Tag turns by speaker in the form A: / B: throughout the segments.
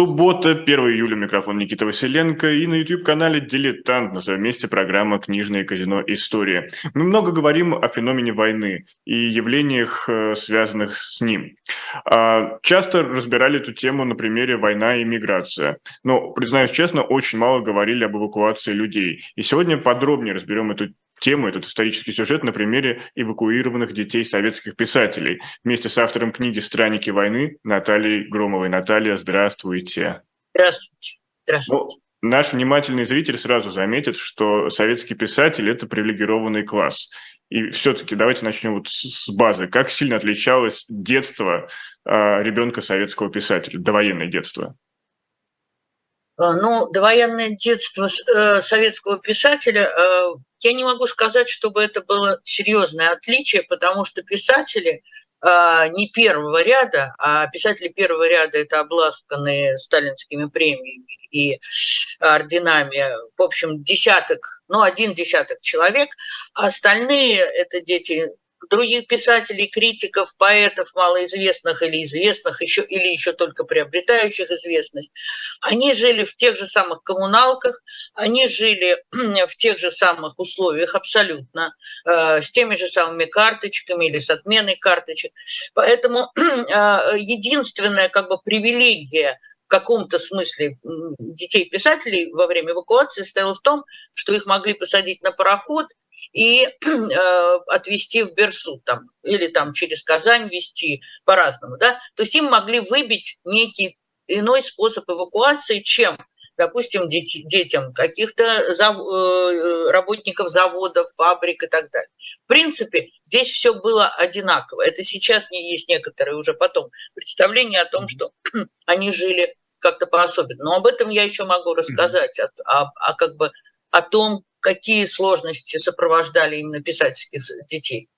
A: Суббота, 1 июля, микрофон Никита Василенко и на YouTube-канале «Дилетант» на своем месте программа «Книжное казино. История». Мы много говорим о феномене войны и явлениях, э, связанных с ним. А, часто разбирали эту тему на примере «Война и миграция». Но, признаюсь честно, очень мало говорили об эвакуации людей. И сегодня подробнее разберем эту тему, этот исторический сюжет на примере эвакуированных детей советских писателей вместе с автором книги «Странники войны» Натальей Громовой. Наталья, здравствуйте.
B: Здравствуйте. Здравствуйте.
A: Ну, наш внимательный зритель сразу заметит, что советский писатель – это привилегированный класс. И все-таки давайте начнем вот с базы. Как сильно отличалось детство э, ребенка советского писателя, довоенное детство?
B: Э, ну, довоенное детство э, советского писателя, э, я не могу сказать, чтобы это было серьезное отличие, потому что писатели не первого ряда, а писатели первого ряда это обласканные сталинскими премиями и орденами, в общем, десяток, ну, один десяток человек, а остальные это дети других писателей, критиков, поэтов малоизвестных или известных, еще, или еще только приобретающих известность, они жили в тех же самых коммуналках, они жили в тех же самых условиях абсолютно, э, с теми же самыми карточками или с отменой карточек. Поэтому э, единственная как бы привилегия в каком-то смысле детей писателей во время эвакуации стояла в том, что их могли посадить на пароход – и э, отвезти в Берсу там, или там через Казань везти по-разному. Да? То есть им могли выбить некий иной способ эвакуации, чем допустим, детям каких-то зав, э, работников заводов, фабрик и так далее. В принципе, здесь все было одинаково. Это сейчас не есть некоторые уже потом представления о том, что они жили как-то по-особенному. Но об этом я еще могу рассказать, о, о, о, как бы, о том, какие сложности сопровождали именно писательских детей.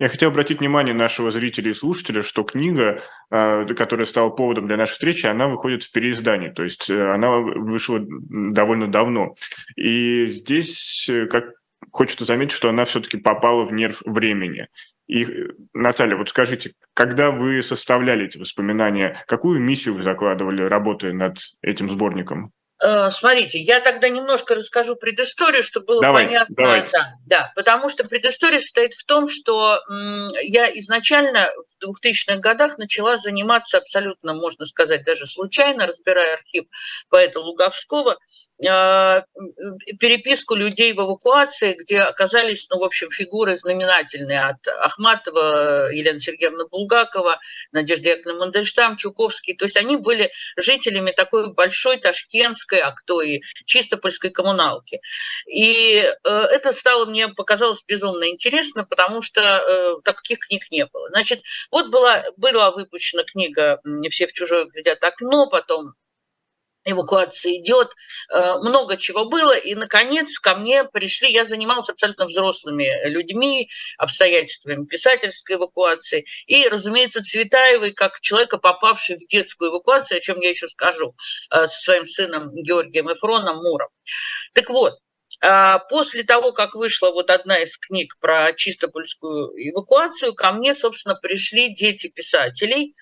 A: Я хотел обратить внимание нашего зрителя и слушателя, что книга, а, которая стала поводом для нашей встречи, она выходит в переиздании, то есть э, она вышла довольно давно. И здесь э, как хочется заметить, что она все-таки попала в нерв времени. И, Наталья, вот скажите, когда вы составляли эти воспоминания, какую миссию вы закладывали, работая над этим сборником?
B: Э, смотрите, я тогда немножко расскажу предысторию, чтобы было
A: давайте,
B: понятно.
A: Давайте.
B: Да, да, потому что предыстория состоит в том, что я изначально в 2000-х годах начала заниматься абсолютно, можно сказать, даже случайно, разбирая архив поэта Луговского, э, переписку людей в эвакуации, где оказались, ну, в общем, фигуры знаменательные от Ахматова, Елены Сергеевны Булгакова, Надежды Яковлевны Мандельштам, Чуковский. То есть они были жителями такой большой ташкентской Ленинской, а кто и Чистопольской коммуналки. И э, это стало мне показалось безумно интересно, потому что э, таких книг не было. Значит, вот была, была выпущена книга «Все в чужое глядят окно», потом эвакуация идет, э, много чего было, и, наконец, ко мне пришли, я занималась абсолютно взрослыми людьми, обстоятельствами писательской эвакуации, и, разумеется, Цветаевой, как человека, попавший в детскую эвакуацию, о чем я еще скажу, э, со своим сыном Георгием Эфроном Муром. Так вот, э, После того, как вышла вот одна из книг про чистопольскую эвакуацию, ко мне, собственно, пришли дети писателей,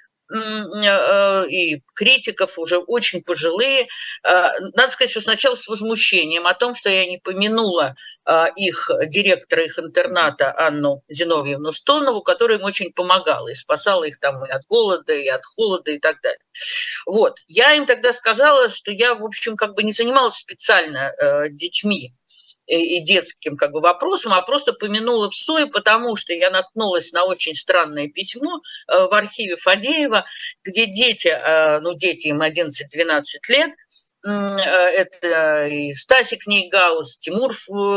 B: и критиков уже очень пожилые. Э, надо сказать, что сначала с возмущением о том, что я не помянула э, их директора их интерната Анну Зиновьевну Стонову, которая им очень помогала и спасала их там и от голода, и от холода и так далее. Вот. Я им тогда сказала, что я, в общем, как бы не занималась специально детьми, и детским как бы вопросом, а просто помянула в СОИ, потому что я наткнулась на очень странное письмо э, в архиве Фадеева, где дети, э, ну дети им 11-12 лет, э, это и Стасик Нейгаус, Тимур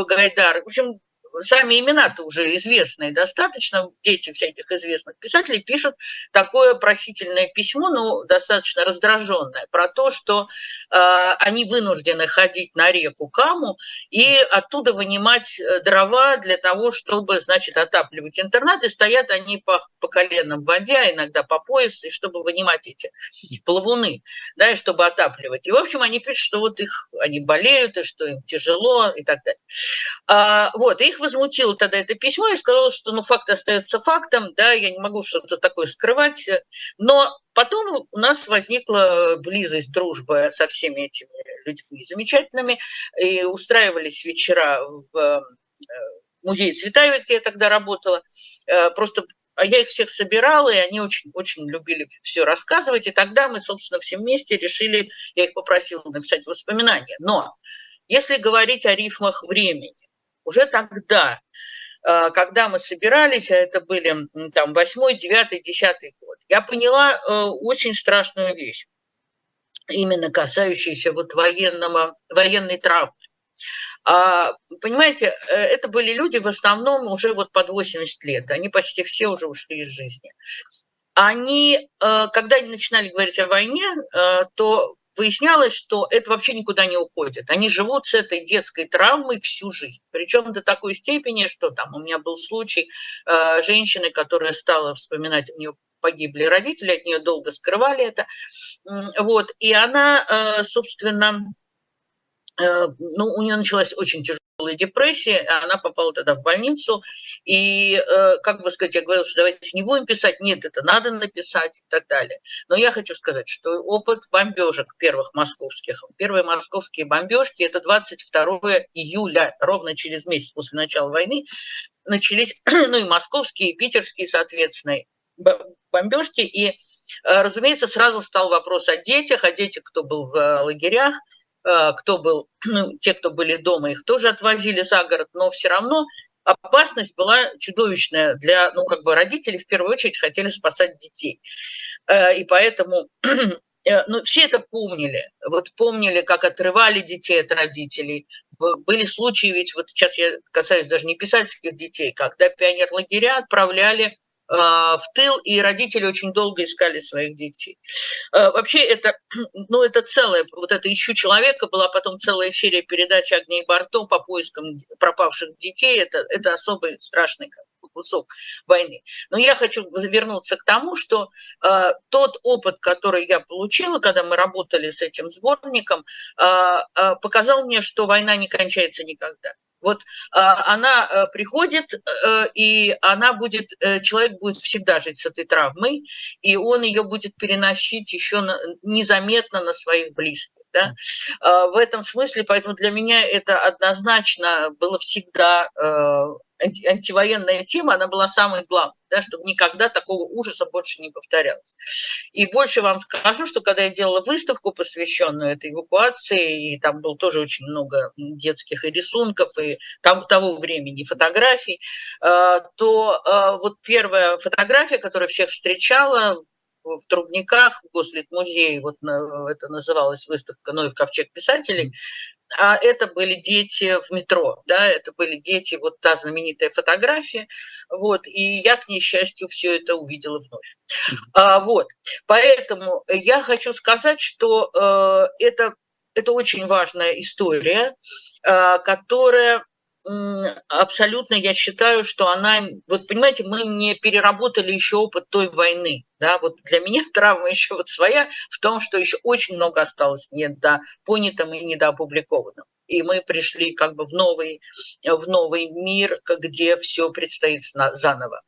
B: Гайдар, в общем, сами имена-то уже известные достаточно, дети всяких известных писателей пишут такое просительное письмо, ну, достаточно раздраженное, про то, что э, они вынуждены ходить на реку Каму и оттуда вынимать э, дрова для того, чтобы, значит, отапливать интернат, и стоят они по, по коленам в воде, а иногда по пояс, и чтобы вынимать эти плавуны, да, и чтобы отапливать. И, в общем, они пишут, что вот их, они болеют, и что им тяжело, и так далее. А, вот, их возмутило тогда это письмо и сказала, что ну, факт остается фактом, да, я не могу что-то такое скрывать. Но потом у нас возникла близость, дружба со всеми этими людьми замечательными, и устраивались вечера в э, музее Цветаева, где я тогда работала. Э, просто а я их всех собирала, и они очень, очень любили все рассказывать. И тогда мы, собственно, все вместе решили, я их попросила написать воспоминания. Но если говорить о рифмах времени, уже тогда, э, когда мы собирались, а это были там восьмой, девятый, десятый год, я поняла э, очень страшную вещь, именно касающуюся вот военного, военной травмы. А, понимаете, э, это были люди в основном уже вот под 80 лет, они почти все уже ушли из жизни. Они, когда они начинали говорить о войне, то выяснялось, что это вообще никуда не уходит. Они живут с этой детской травмой всю жизнь. Причем до такой степени, что там у меня был случай э, женщины, которая стала вспоминать, у нее погибли родители, от нее долго скрывали это. Вот, и она, э, собственно, э, ну, у нее началась очень тяжелая депрессии, она попала тогда в больницу, и, э, как бы сказать, я говорила, что давайте не будем писать, нет, это надо написать и так далее. Но я хочу сказать, что опыт бомбежек первых московских, первые московские бомбежки, это 22 июля, ровно через месяц после начала войны, начались, ну и московские, и питерские, соответственно, бомбежки, и, э, разумеется, сразу стал вопрос о детях, о детях, кто был в лагерях, Э, кто был, ну, те, кто были дома, их тоже отвозили за город, но все равно опасность была чудовищная для, ну, как бы родителей в первую очередь хотели спасать детей. Э, и поэтому э, ну, все это помнили. Вот помнили, как отрывали детей от родителей. Были случаи, ведь вот сейчас я касаюсь даже не писательских детей, когда пионер-лагеря отправляли в тыл, и родители очень долго искали своих детей. А, вообще это, ну, это целое, вот это «Ищу человека» была потом целая серия передач Агнии Барто по поискам пропавших детей. Это, это особый страшный кусок войны. Но я хочу вернуться к тому, что э, тот опыт, который я получила, когда мы работали с этим сборником, э, э, показал мне, что война не кончается никогда. Вот а, она а, приходит, а, и она будет, а, человек будет всегда жить с этой травмой, и он ее будет переносить еще незаметно на своих близких. Да? А, в этом смысле, поэтому для меня это однозначно было всегда антивоенная тема, она была самой главной, да, чтобы никогда такого ужаса больше не повторялось. И больше вам скажу, что когда я делала выставку, посвященную этой эвакуации, и там было тоже очень много детских и рисунков, и там, того времени фотографий, э, то э, вот первая фотография, которая всех встречала, в Трубниках, в Гослитмузее, вот это называлась выставка «Ноев ковчег писателей», а это были дети в метро, да, это были дети, вот та знаменитая фотография, вот, и я, к несчастью, все это увидела вновь. А, вот, поэтому я хочу сказать, что э, это, это очень важная история, э, которая абсолютно я считаю, что она, вот понимаете, мы не переработали еще опыт той войны, да, вот для меня травма еще вот своя в том, что еще очень много осталось недопонятым и недоопубликованным. И мы пришли как бы в новый, в новый мир, где все предстоит заново.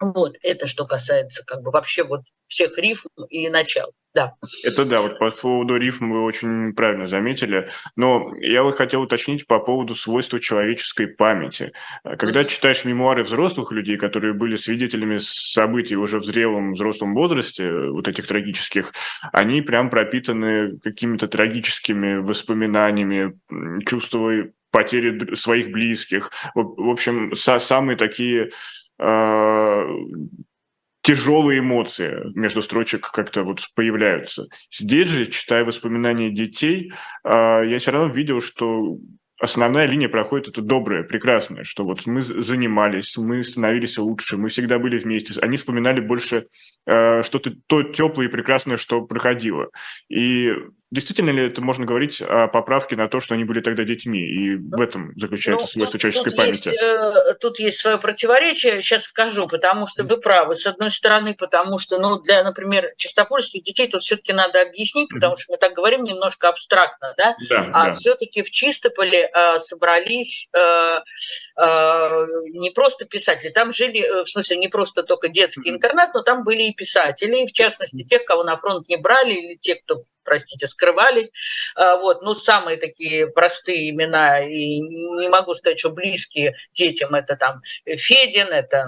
B: Вот, это что касается как бы вообще вот всех рифм и начал. Да.
A: Это да, вот по поводу рифм вы очень правильно заметили. Но я вот хотел уточнить по поводу свойства человеческой памяти. Когда mm-hmm. читаешь мемуары взрослых людей, которые были свидетелями событий уже в зрелом взрослом возрасте, вот этих трагических, они прям пропитаны какими-то трагическими воспоминаниями, чувством потери своих близких. В общем, самые такие а, тяжелые эмоции между строчек как-то вот появляются. Здесь же, читая воспоминания детей, а, я все равно видел, что основная линия проходит это доброе, прекрасное, что вот мы занимались, мы становились лучше, мы всегда были вместе. Они вспоминали больше э, что-то то теплое и прекрасное, что проходило. И действительно ли это можно говорить о поправке на то, что они были тогда детьми, и в этом заключается ну, свойство человеческой
B: тут
A: памяти?
B: Есть, э, тут есть свое противоречие, сейчас скажу, потому что вы правы, с одной стороны, потому что, ну, для, например, чистопольских детей тут все-таки надо объяснить, потому что мы так говорим немножко абстрактно, да,
A: да
B: а
A: да.
B: все-таки в Чистополе э, собрались э, э, не просто писатели, там жили, э, в смысле, не просто только детский интернат, но там были и писатели, в частности, тех, кого на фронт не брали, или те, кто простите, скрывались. А, вот, ну, самые такие простые имена, и не могу сказать, что близкие детям, это там Федин, это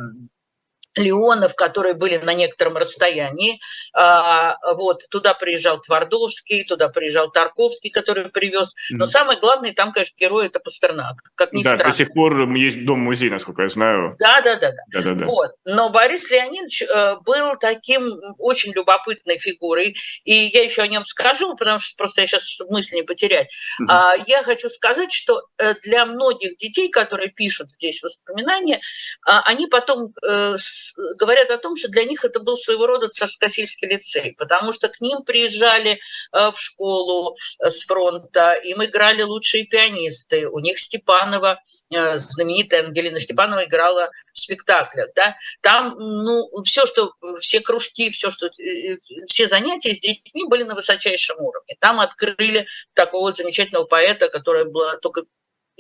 B: Леонов, которые были на некотором расстоянии. А, вот, туда приезжал Твардовский, туда приезжал Тарковский, который привез. Но самое главное, там, конечно, герой – это Пастернак, как ни
A: да,
B: странно.
A: до сих пор есть дом-музей, насколько я знаю.
B: Да, да, да.
A: да. да, да,
B: Вот. Но Борис Леонидович э, был таким очень любопытной фигурой, и я еще о нем скажу, потому что просто я сейчас, чтобы мысли не потерять. Угу. Я хочу сказать, что э, для многих детей, которые пишут здесь воспоминания, а, они потом э, говорят о том, что для них это был своего рода царскосельский лицей, потому что к ним приезжали э, в школу э, с фронта, им играли лучшие пианисты. У них Степанова, э, знаменитая Ангелина Степанова играла в спектаклях. Да? Там ну, все, что, все кружки, все, что, все занятия с детьми были на высочайшем уровне. Там открыли такого замечательного поэта, который был только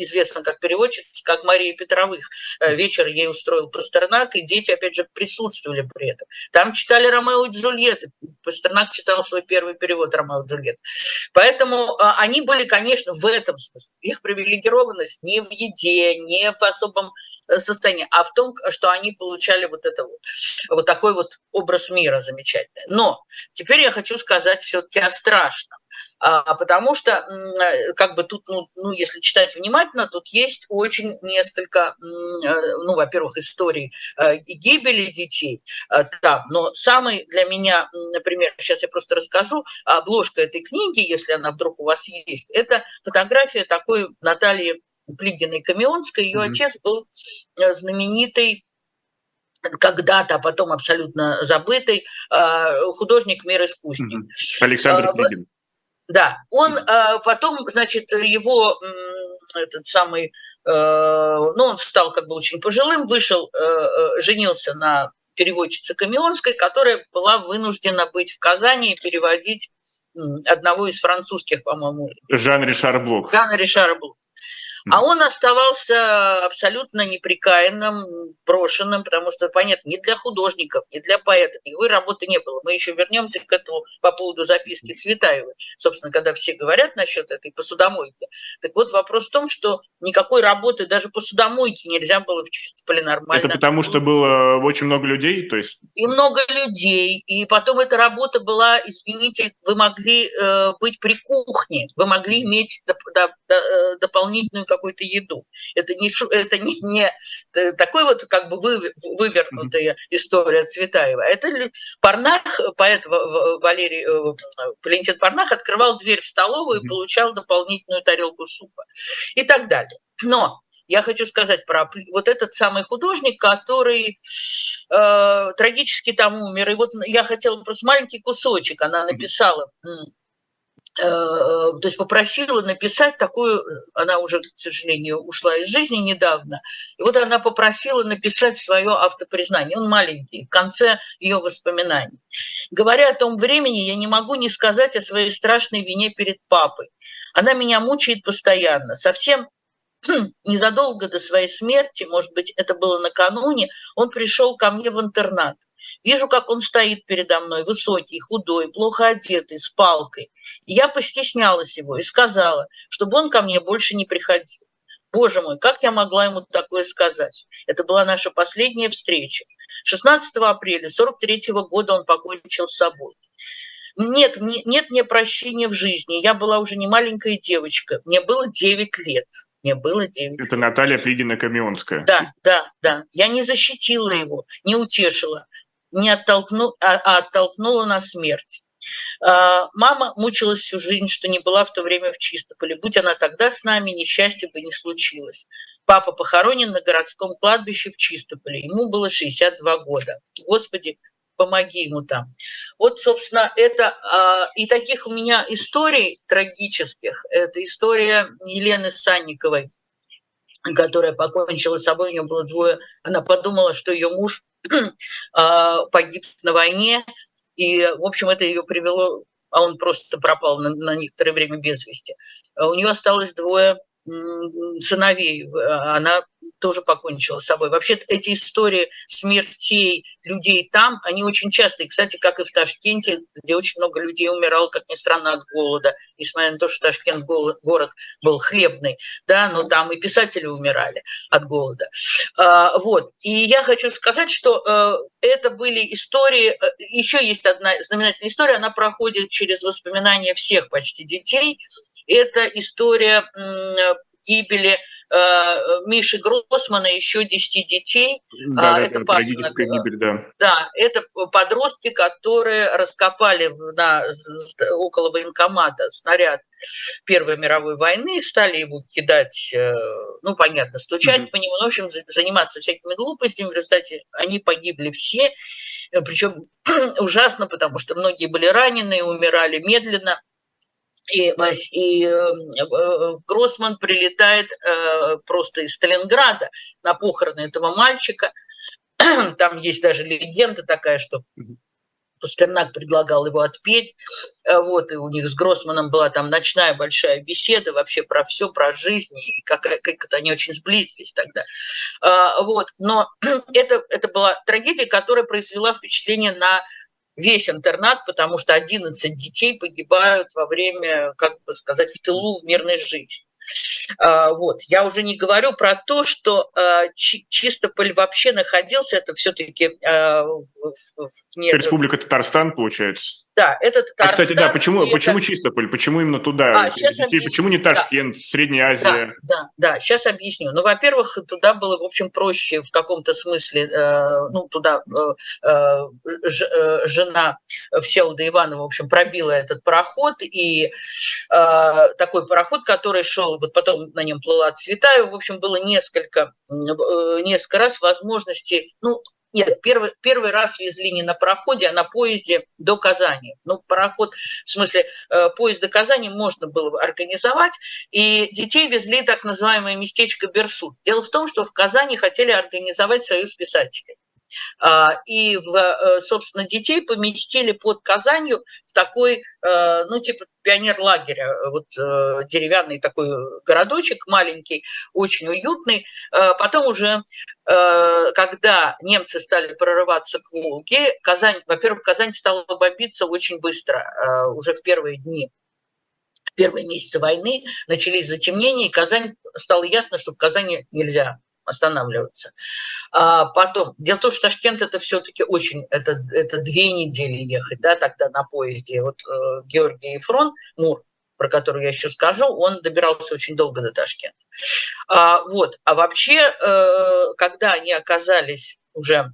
B: известна как переводчица, как Мария Петровых. Э, вечер ей устроил Пастернак, и дети, опять же, присутствовали при этом. Там читали Ромео и Джульетты. Пастернак читал свой первый перевод Ромео и Джульетт. Поэтому а, они были, конечно, в этом смысле. Их привилегированность не в еде, не в особом состоянии, а в том, что они получали вот это вот, вот такой вот образ мира замечательный. Но теперь я хочу сказать все-таки о страшном. А, потому что, э, как бы тут, ну, ну, если читать внимательно, тут есть очень несколько, э, ну, во-первых, историй э, гибели детей там, но самый для меня, например, сейчас я просто расскажу, обложка этой книги, если она вдруг у вас есть, это фотография такой Натальи Плигиной Камионской, ее mm-hmm. отец был знаменитый когда-то, а потом абсолютно забытый художник мир искусник.
A: Александр Плигин.
B: Да, он э, потом, значит, его этот самый, э, ну, он стал как бы очень пожилым, вышел, э, э, женился на переводчице Камионской, которая была вынуждена быть в Казани и переводить одного из французских, по-моему.
A: Жан Ришар Блок.
B: Жан Ришар Блок. А он оставался абсолютно неприкаянным, брошенным, потому что, понятно, не для художников, не для поэтов, никакой работы не было. Мы еще вернемся к этому по поводу записки Цветаевой. Собственно, когда все говорят насчет этой посудомойки. Так вот, вопрос в том, что никакой работы даже посудомойки нельзя было в Чистополе нормально.
A: Это потому что было очень много людей? То есть...
B: И много людей. И потом эта работа была, извините, вы могли э, быть при кухне, вы могли иметь доп, доп, доп, э, дополнительную какую-то еду. Это не, это не, не такой вот как бы вы, вывернутая история Цветаева. Это Парнах, поэт Валерий, э, Валентин Парнах открывал дверь в столовую и получал дополнительную тарелку супа и так далее. Но я хочу сказать про вот этот самый художник, который э, трагически там умер. И вот я хотела просто маленький кусочек, она написала Э, то есть попросила написать такую, она уже, к сожалению, ушла из жизни недавно, и вот она попросила написать свое автопризнание, он маленький, в конце ее воспоминаний. Говоря о том времени, я не могу не сказать о своей страшной вине перед папой. Она меня мучает постоянно, совсем незадолго до своей смерти, может быть, это было накануне, он пришел ко мне в интернат. Вижу, как он стоит передо мной, высокий, худой, плохо одетый, с палкой. И я постеснялась его и сказала, чтобы он ко мне больше не приходил. Боже мой, как я могла ему такое сказать? Это была наша последняя встреча. 16 апреля 43 года он покончил с собой. Нет, нет мне прощения в жизни. Я была уже не маленькая девочка. Мне было 9 лет. Мне было 9
A: Это лет. Наталья Плигина-Камионская.
B: Да, да, да. Я не защитила его, не утешила не оттолкну, а, а оттолкнула на смерть. А, мама мучилась всю жизнь, что не была в то время в Чистополе. Будь она тогда с нами, несчастье бы не случилось. Папа похоронен на городском кладбище в Чистополе. Ему было 62 года. Господи, помоги ему там. Вот, собственно, это а, и таких у меня историй трагических. Это история Елены Санниковой, которая покончила с собой, у нее было двое. Она подумала, что ее муж а, погиб на войне, и, в общем, это ее привело, а он просто пропал на, на некоторое время без вести. У нее осталось двое сыновей. Она тоже покончила с собой. Вообще эти истории смертей людей там, они очень частые. Кстати, как и в Ташкенте, где очень много людей умирало, как ни странно, от голода, несмотря на то, что Ташкент город был хлебный, да, но там и писатели умирали от голода. А, вот. И я хочу сказать, что э, это были истории, э, еще есть одна знаменательная история, она проходит через воспоминания всех почти детей. Это история гибели Э, Миши Гроссмана, еще 10 детей.
A: Да, а, это пасынок. Гибель, да.
B: да, это подростки, которые раскопали на, около военкомата снаряд Первой мировой войны, стали его кидать, э, ну, понятно, стучать mm-hmm. по нему, ну, в общем, заниматься всякими глупостями. В результате они погибли все, причем ужасно, потому что многие были ранены, умирали медленно и, и э, э, Гроссман прилетает э, просто из Сталинграда на похороны этого мальчика. Там есть даже легенда такая, что Пастернак предлагал его отпеть. Вот, и у них с Гроссманом была там ночная большая беседа вообще про все, про жизнь, и как, как это они очень сблизились тогда. Вот, но это, это была трагедия, которая произвела впечатление на весь интернат, потому что 11 детей погибают во время, как бы сказать, в тылу в мирной жизни. А, вот. Я уже не говорю про то, что а, Чистополь вообще находился, это все-таки...
A: А, Республика Татарстан, получается?
B: Да, это Татарстан.
A: А, кстати, да, почему, это... почему Чистополь, почему именно туда? А, сейчас объясню. Почему не Ташкент, да. Средняя Азия?
B: Да, да, да, сейчас объясню. Ну, во-первых, туда было, в общем, проще в каком-то смысле, э, ну, туда э, э, э жена Всеволода Иванова, в общем, пробила этот пароход, и э, такой пароход, который шел, вот потом на нем плыла Цветаева, в общем, было несколько, э, несколько раз возможности, ну, нет, первый, первый раз везли не на пароходе, а на поезде до Казани. Ну, пароход, в смысле, э, поезд до Казани можно было организовать, и детей везли так называемое местечко Берсуд. Дело в том, что в Казани хотели организовать союз писателей. А, и, в, э, собственно, детей поместили под Казанью в такой, э, ну, типа пионер-лагеря, вот э, деревянный такой городочек маленький, очень уютный. Потом уже, когда немцы стали прорываться к Волге, Казань, во-первых, Казань стала бомбиться очень быстро, уже в первые дни первые месяцы войны начались затемнения, и Казань стало ясно, что в Казани нельзя останавливаться. А потом, дело в том, что Ташкент это все-таки очень, это, это две недели ехать, да, тогда на поезде. Вот э, Георгий Ефрон, Мур, про который я еще скажу, он добирался очень долго до Ташкента. А, вот, а вообще, э, когда они оказались уже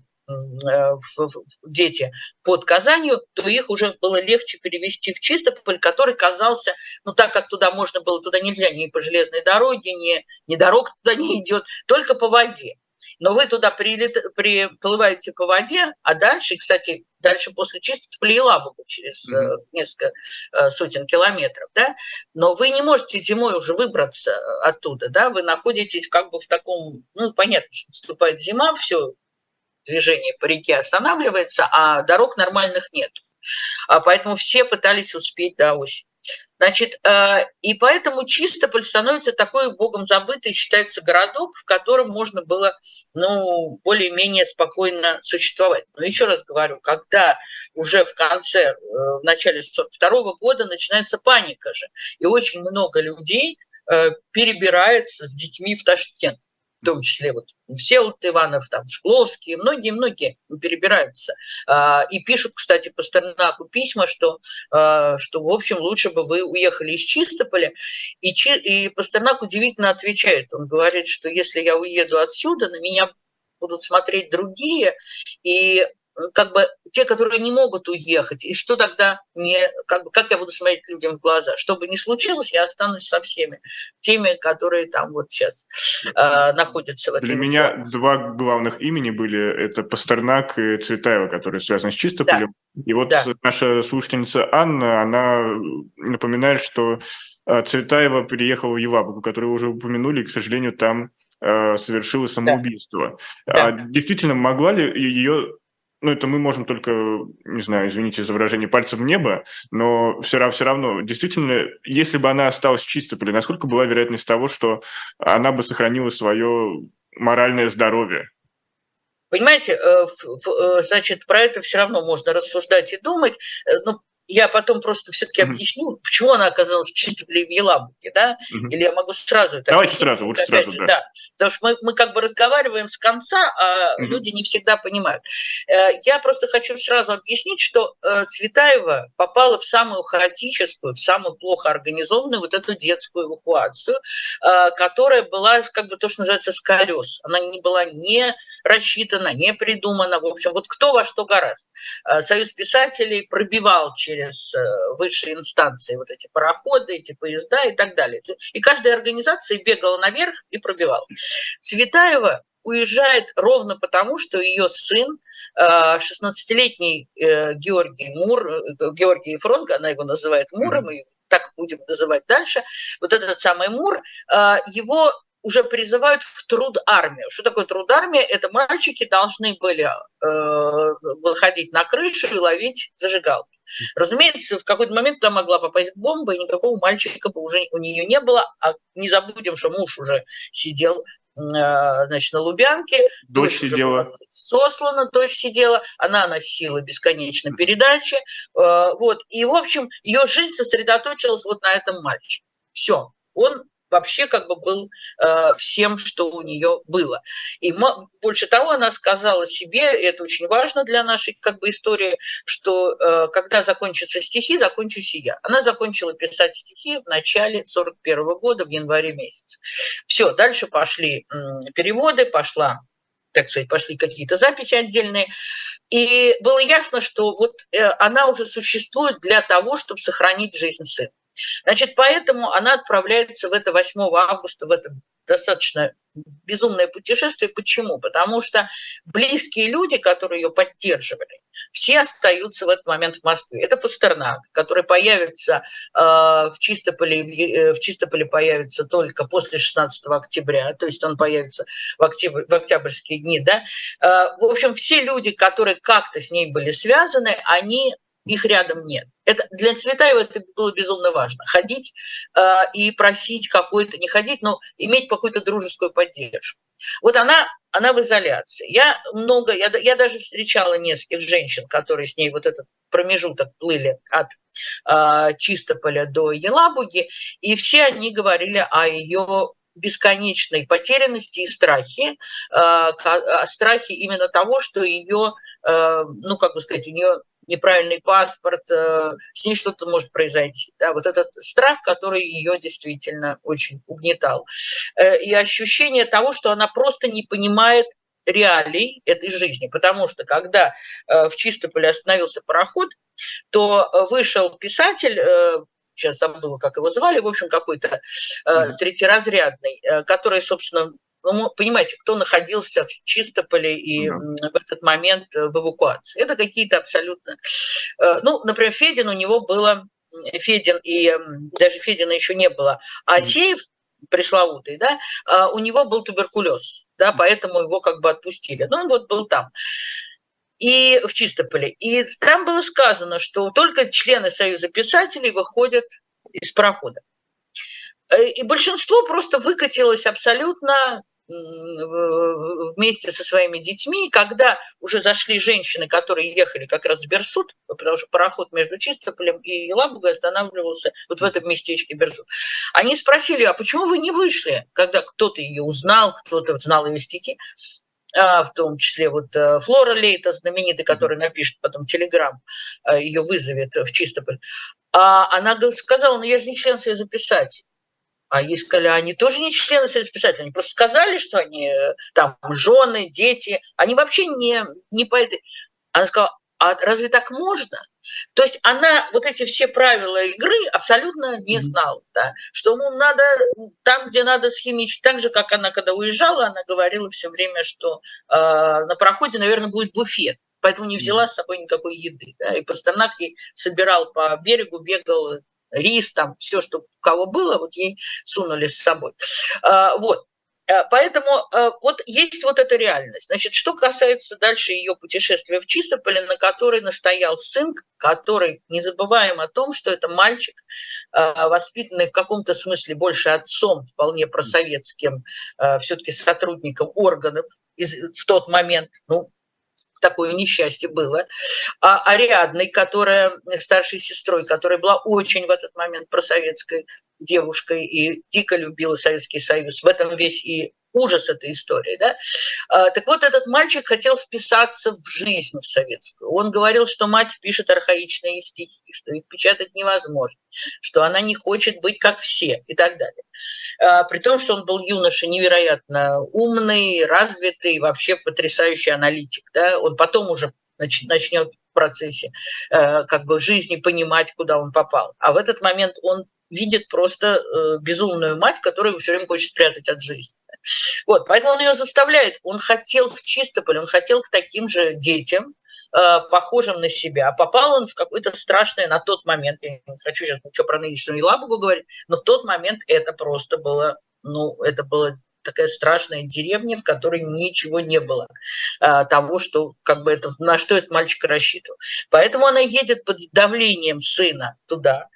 B: дети под Казанью, то их уже было легче перевести в Чистополь, который казался, ну так как туда можно было, туда нельзя ни по железной дороге, ни, ни дорога туда не идет, только по воде. Но вы туда прилет, приплываете по воде, а дальше, кстати, дальше после Чистополя и Лабуга через mm-hmm. несколько э, сотен километров, да, но вы не можете зимой уже выбраться оттуда, да, вы находитесь как бы в таком, ну, понятно, что наступает зима, все, движение по реке останавливается, а дорог нормальных нет. А поэтому все пытались успеть до осени. Значит, э, и поэтому Чистополь становится такой богом забытый, считается городок, в котором можно было, ну, более-менее спокойно существовать. Но еще раз говорю, когда уже в конце, э, в начале 42 года начинается паника же, и очень много людей э, перебирается с детьми в Ташкент в том числе вот Всеволод Иванов, там, Шкловский, многие-многие перебираются. А, и пишут, кстати, по Пастернаку письма, что, а, что, в общем, лучше бы вы уехали из Чистополя. И, и Пастернак удивительно отвечает. Он говорит, что если я уеду отсюда, на меня будут смотреть другие, и как бы те, которые не могут уехать, и что тогда не, как, бы, как я буду смотреть людям в глаза? Что бы ни случилось, я останусь со всеми теми, которые там вот сейчас э, находятся в
A: этой Для меня ситуации. два главных имени были, это Пастернак и Цветаева, которые связаны с Чистополем. Да. И вот да. наша слушательница Анна, она напоминает, что э, Цветаева переехала в Елабугу, которую уже упомянули, и, к сожалению, там э, совершила самоубийство. Да. А действительно, могла ли ее ну, это мы можем только, не знаю, извините за выражение, пальцем в небо, но все равно, все равно, действительно, если бы она осталась чистой, насколько была вероятность того, что она бы сохранила свое моральное здоровье?
B: Понимаете, э, э, значит, про это все равно можно рассуждать и думать, э, но я потом просто все-таки mm-hmm. объясню, почему она оказалась чисто в Елабуге, да? Mm-hmm. Или я могу сразу это
A: Давайте объяснить, сразу, лучше сразу, же, да. да.
B: Потому что мы, мы как бы разговариваем с конца, а mm-hmm. люди не всегда понимают. Э, я просто хочу сразу объяснить, что э, Цветаева попала в самую хаотическую, в самую плохо организованную вот эту детскую эвакуацию, э, которая была, как бы то, что называется, с колес. Она не была не рассчитана, не придумана. В общем, вот кто во что гораздо. Союз писателей пробивал через э, высшие инстанции вот эти пароходы, эти поезда и так далее. И каждая организация бегала наверх и пробивала. Цветаева уезжает ровно потому, что ее сын, 16-летний э, э, Георгий Мур, Георгий Ефронг, она его называет Муром, и так будем называть дальше, вот этот самый Мур, его уже призывают в труд армию. Что такое труд армия? Это мальчики должны были э, выходить на крышу и ловить зажигалки. Разумеется, в какой-то момент туда могла попасть бомба, и никакого мальчика бы уже у нее не было. А не забудем, что муж уже сидел э, значит, на Лубянке.
A: Дочь, сидела.
B: Сослана, дочь сидела. Она носила бесконечно передачи. Э, вот. И, в общем, ее жизнь сосредоточилась вот на этом мальчике. Все. Он вообще как бы был э, всем, что у нее было. И больше того, она сказала себе, это очень важно для нашей как бы истории, что э, когда закончатся стихи, закончусь и я. Она закончила писать стихи в начале 41 года, в январе месяце. Все, дальше пошли э, переводы, пошла так сказать, пошли какие-то записи отдельные. И было ясно, что вот э, она уже существует для того, чтобы сохранить жизнь сына. Значит, поэтому она отправляется в это 8 августа, в это достаточно безумное путешествие. Почему? Потому что близкие люди, которые ее поддерживали, все остаются в этот момент в Москве. Это Пастернак, который появится э, в Чистополе, э, в Чистополе появится только после 16 октября, то есть он появится в, октябрь, в октябрьские дни. Да? Э, в общем, все люди, которые как-то с ней были связаны, они их рядом нет. Это для Цветаева это было безумно важно. Ходить э, и просить какой-то, не ходить, но иметь какую-то дружескую поддержку. Вот она, она в изоляции. Я много, я, я даже встречала нескольких женщин, которые с ней вот этот промежуток плыли от э, Чистополя до Елабуги, и все они говорили о ее бесконечной потерянности и страхе, э, страхе именно того, что ее, э, ну, как бы сказать, у нее неправильный паспорт, э, с ней что-то может произойти. Да, вот этот страх, который ее действительно очень угнетал. Э, и ощущение того, что она просто не понимает реалий этой жизни, потому что когда э, в Чистополе остановился пароход, то вышел писатель, сейчас забыла, как его звали, в общем, какой-то третьеразрядный, который, собственно, вы понимаете, кто находился в Чистополе и да. в этот момент э, в эвакуации. Это какие-то абсолютно... Э, ну, например, Федин у него было... Федин и даже Федина еще не было. А Асеев, пресловутый, да, а у него был туберкулез, да, поэтому его как бы отпустили. Но он вот был там и в Чистополе. И там было сказано, что только члены Союза писателей выходят из прохода. Э, и большинство просто выкатилось абсолютно вместе со своими детьми, когда уже зашли женщины, которые ехали как раз в Берсуд, потому что пароход между Чистополем и Елабугой останавливался вот в этом местечке Берсуд, они спросили, а почему вы не вышли, когда кто-то ее узнал, кто-то знал ее стихи, а, в том числе вот э, Флора Лейта, знаменитый, который напишет потом телеграм, э, ее вызовет в Чистополь. А она сказала, ну я же не член Союза писать. А искали они тоже не члены Союза писателей, они просто сказали, что они э, там жены, дети, они вообще не, не по этой... Она сказала, а разве так можно? То есть она вот эти все правила игры абсолютно не знала, да, что ну, надо там, где надо схимичить, так же, как она, когда уезжала, она говорила все время, что э, на проходе, наверное, будет буфет, поэтому не взяла с собой никакой еды. Да, и Пастернак ей собирал по берегу, бегал рис, там все, что у кого было, вот ей сунули с собой. А, вот. Э, поэтому э, вот есть вот эта реальность. Значит, что касается дальше ее путешествия в Чистополе, на которой настоял сын, который, не забываем о том, что это мальчик, э, воспитанный в каком-то смысле больше отцом, вполне просоветским, все-таки сотрудником органов в тот момент, ну, такое несчастье было, а Ариадной, которая старшей сестрой, которая была очень в этот момент просоветской девушкой и дико любила Советский Союз. В этом весь и ужас этой истории. Да? А, так вот, этот мальчик хотел вписаться в жизнь в советскую. Он говорил, что мать пишет архаичные стихи, что их печатать невозможно, что она не хочет быть как все и так далее. А, при том, что он был юноша невероятно умный, развитый, вообще потрясающий аналитик. Да? Он потом уже начнет в процессе э, как бы жизни понимать, куда он попал. А в этот момент он видит просто э, безумную мать, которую все время хочет спрятать от жизни. Вот, поэтому он ее заставляет. Он хотел в Чистополь, он хотел к таким же детям, э, похожим на себя. Попал он в какое-то страшное на тот момент, я не хочу сейчас ничего про нынешнюю Елабугу говорить, но в тот момент это просто было, ну, это было такая страшная деревня, в которой ничего не было а, того, что как бы это, на что этот мальчик рассчитывал. Поэтому она едет под давлением сына туда.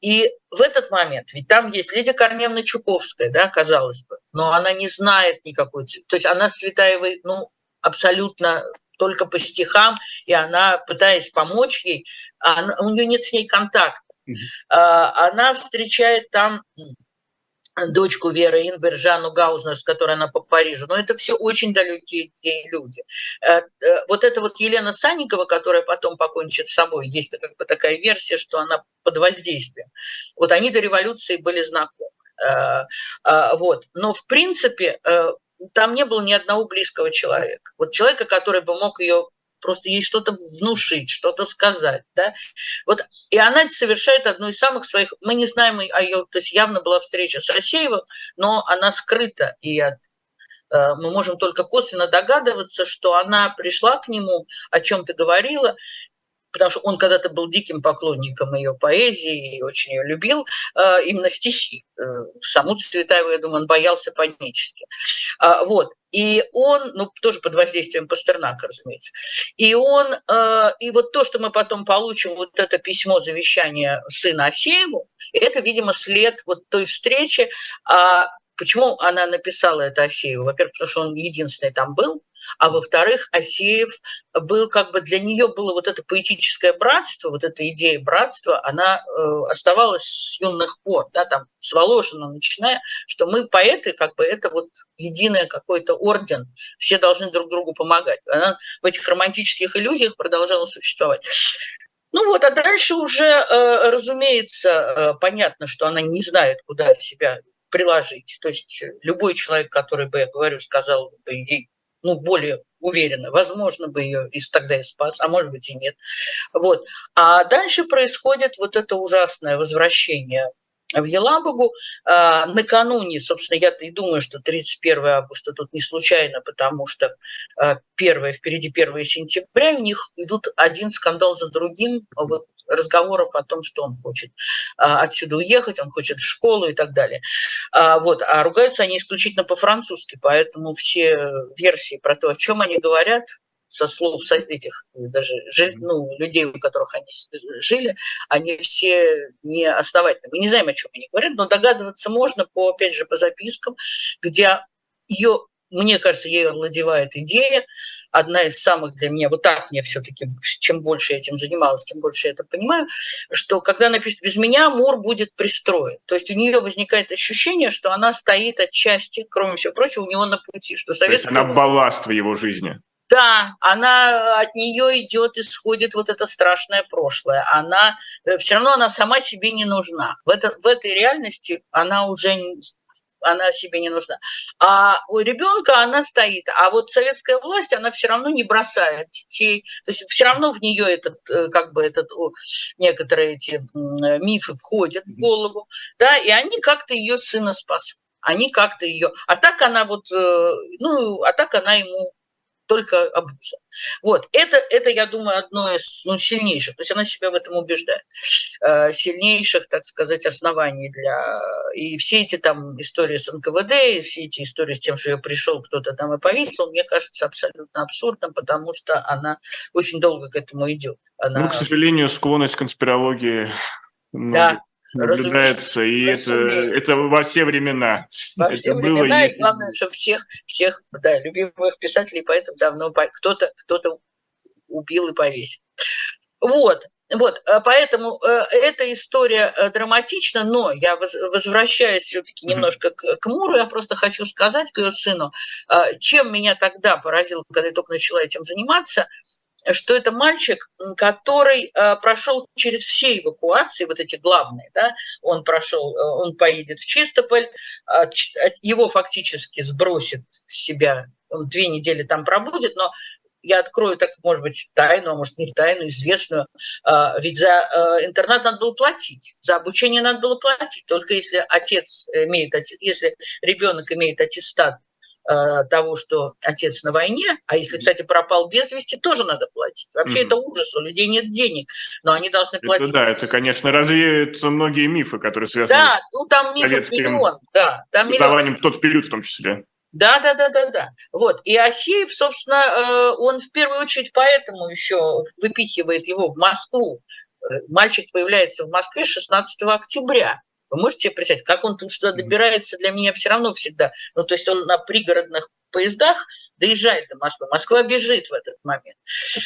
B: И в этот момент, ведь там есть Лидия Корневна Чуковская, да, казалось бы, но она не знает никакой, то есть она с Цветаевой, ну, абсолютно только по стихам, и она, пытаясь помочь ей, она, у нее нет с ней контакта. Mm-hmm. Она встречает там дочку Веры Инбер, Жанну Гаузнер, с которой она по Парижу. Но это все очень далекие люди. Э, э, вот эта вот Елена Санникова, которая потом покончит с собой, есть как бы такая версия, что она под воздействием. Вот они до революции были знакомы. Э, вот. Но в принципе там не было ни одного близкого человека. Вот человека, который бы мог ее просто ей что-то внушить, что-то сказать, да. Вот, и она совершает одну из самых своих, мы не знаем о ее, то есть явно была встреча с Рассеевым, но она скрыта, и от э, мы можем только косвенно догадываться, что она пришла к нему, о чем-то говорила, потому что он когда-то был диким поклонником ее поэзии и очень ее любил, э, именно стихи. Э, саму Цветаеву, я думаю, он боялся панически. А, вот. И он, ну, тоже под воздействием Пастернака, разумеется. И он, э, и вот то, что мы потом получим, вот это письмо завещания сына Асееву, это, видимо, след вот той встречи. А почему она написала это Асееву? Во-первых, потому что он единственный там был, а во-вторых, Асеев был как бы для нее было вот это поэтическое братство, вот эта идея братства, она э, оставалась с юных пор, да, там с Волошина начиная, что мы поэты, как бы это вот единое какой-то орден, все должны друг другу помогать. Она в этих романтических иллюзиях продолжала существовать. Ну вот, а дальше уже, э, разумеется, э, понятно, что она не знает, куда себя приложить. То есть любой человек, который бы, я говорю, сказал бы ей ну, более уверенно, возможно, бы ее и тогда и спас, а может быть и нет. Вот. А дальше происходит вот это ужасное возвращение в Елабугу. А, накануне, собственно, я и думаю, что 31 августа тут не случайно, потому что а, первое, впереди 1 сентября, у них идут один скандал за другим. Вот разговоров о том, что он хочет а, отсюда уехать, он хочет в школу и так далее. А, вот, а ругаются они исключительно по-французски, поэтому все версии про то, о чем они говорят, со слов этих даже ну, людей, у которых они жили, они все не основательны. Мы не знаем, о чем они говорят, но догадываться можно по, опять же, по запискам, где ее, мне кажется, ей овладевает идея, одна из самых для меня, вот так мне все-таки, чем больше я этим занималась, тем больше я это понимаю, что когда она пишет «без меня Мур будет пристроен». То есть у нее возникает ощущение, что она стоит отчасти, кроме всего прочего, у него на пути. Что
A: советская... То есть она балласт в его жизни.
B: Да, она от нее идет, исходит вот это страшное прошлое. Она э, все равно она сама себе не нужна. В, это, в этой реальности она уже она себе не нужна. А у ребенка она стоит, а вот советская власть, она все равно не бросает детей, то есть все равно в нее этот, э, как бы этот, некоторые эти мифы входят в голову, да, и они как-то ее сына спасут они как-то ее... А так она вот, э, ну, а так она ему только обуза. Вот, это, это, я думаю, одно из ну, сильнейших, то есть она себя в этом убеждает, э, сильнейших, так сказать, оснований для... И все эти там истории с НКВД, и все эти истории с тем, что я пришел, кто-то там и повесил, мне кажется абсолютно абсурдным, потому что она очень долго к этому идет. Она...
A: Ну, к сожалению, склонность к конспирологии
B: да,
A: наблюдается, и это, это во все времена.
B: Во это все было, времена, и главное, что всех, всех, да, любимых писателей поэтому давно кто-то кто убил и повесил. Вот, вот, э, поэтому э, эта история э, драматична, но я возвращаюсь все-таки немножко к, к Муру, я просто хочу сказать к ее сыну, чем меня тогда поразило, когда я только начала этим заниматься – что это мальчик, который э, прошел через все эвакуации, вот эти главные, да, он прошел, э, он поедет в Чистополь, а, его фактически сбросит с себя, он две недели там пробудет, но я открою так, может быть, тайну, а может, не тайну, известную. А, ведь за э, интернат надо было платить, за обучение надо было платить. Только если отец имеет, если ребенок имеет аттестат того, что отец на войне, а если, кстати, пропал без вести, тоже надо платить. Вообще mm-hmm. это ужас, у людей нет денег, но они должны платить.
A: Это, да, это, конечно, развеются многие мифы, которые связаны
B: да, ну там мифов миллион, да, там
A: миллион. в тот период в том числе.
B: Да, да, да, да, да. Вот. И Асеев, собственно, э, он в первую очередь поэтому еще выпихивает его в Москву. Э, мальчик появляется в Москве 16 октября. Вы можете представить, как он тут что добирается, для меня все равно всегда. Ну, то есть он на пригородных поездах доезжает до Москвы. Москва бежит в этот момент.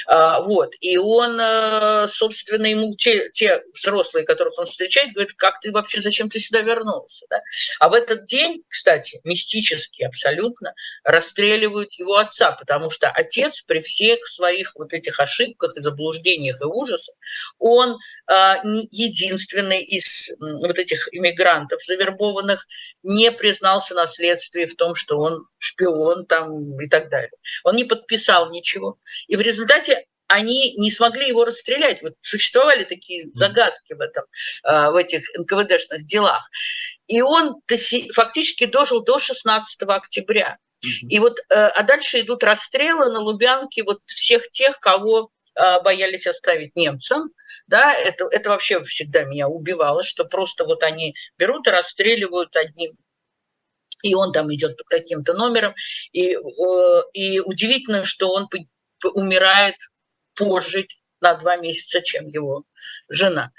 B: А, вот. И он, э, собственно, ему те, те взрослые, которых он встречает, говорят, как ты вообще, зачем ты сюда вернулся? Да? А в этот день, кстати, мистически абсолютно расстреливают его отца, потому что отец при всех своих вот этих ошибках и заблуждениях и ужасах, он а, единственный из вот этих иммигрантов завербованных не признался на следствии в том, что он шпион там и так далее. Он не подписал ничего. И в результате они не смогли его расстрелять. Вот существовали такие загадки в этом, а, в этих НКВДшных делах. И он фактически дожил до 16 октября. И вот, э, а дальше идут расстрелы на Лубянке вот всех тех, кого а, боялись оставить немцам, да, это, это вообще всегда меня убивало, что просто вот они берут и расстреливают одним и он там идет под каким-то номером, и, э, и удивительно, что он умирает позже на два месяца, чем его жена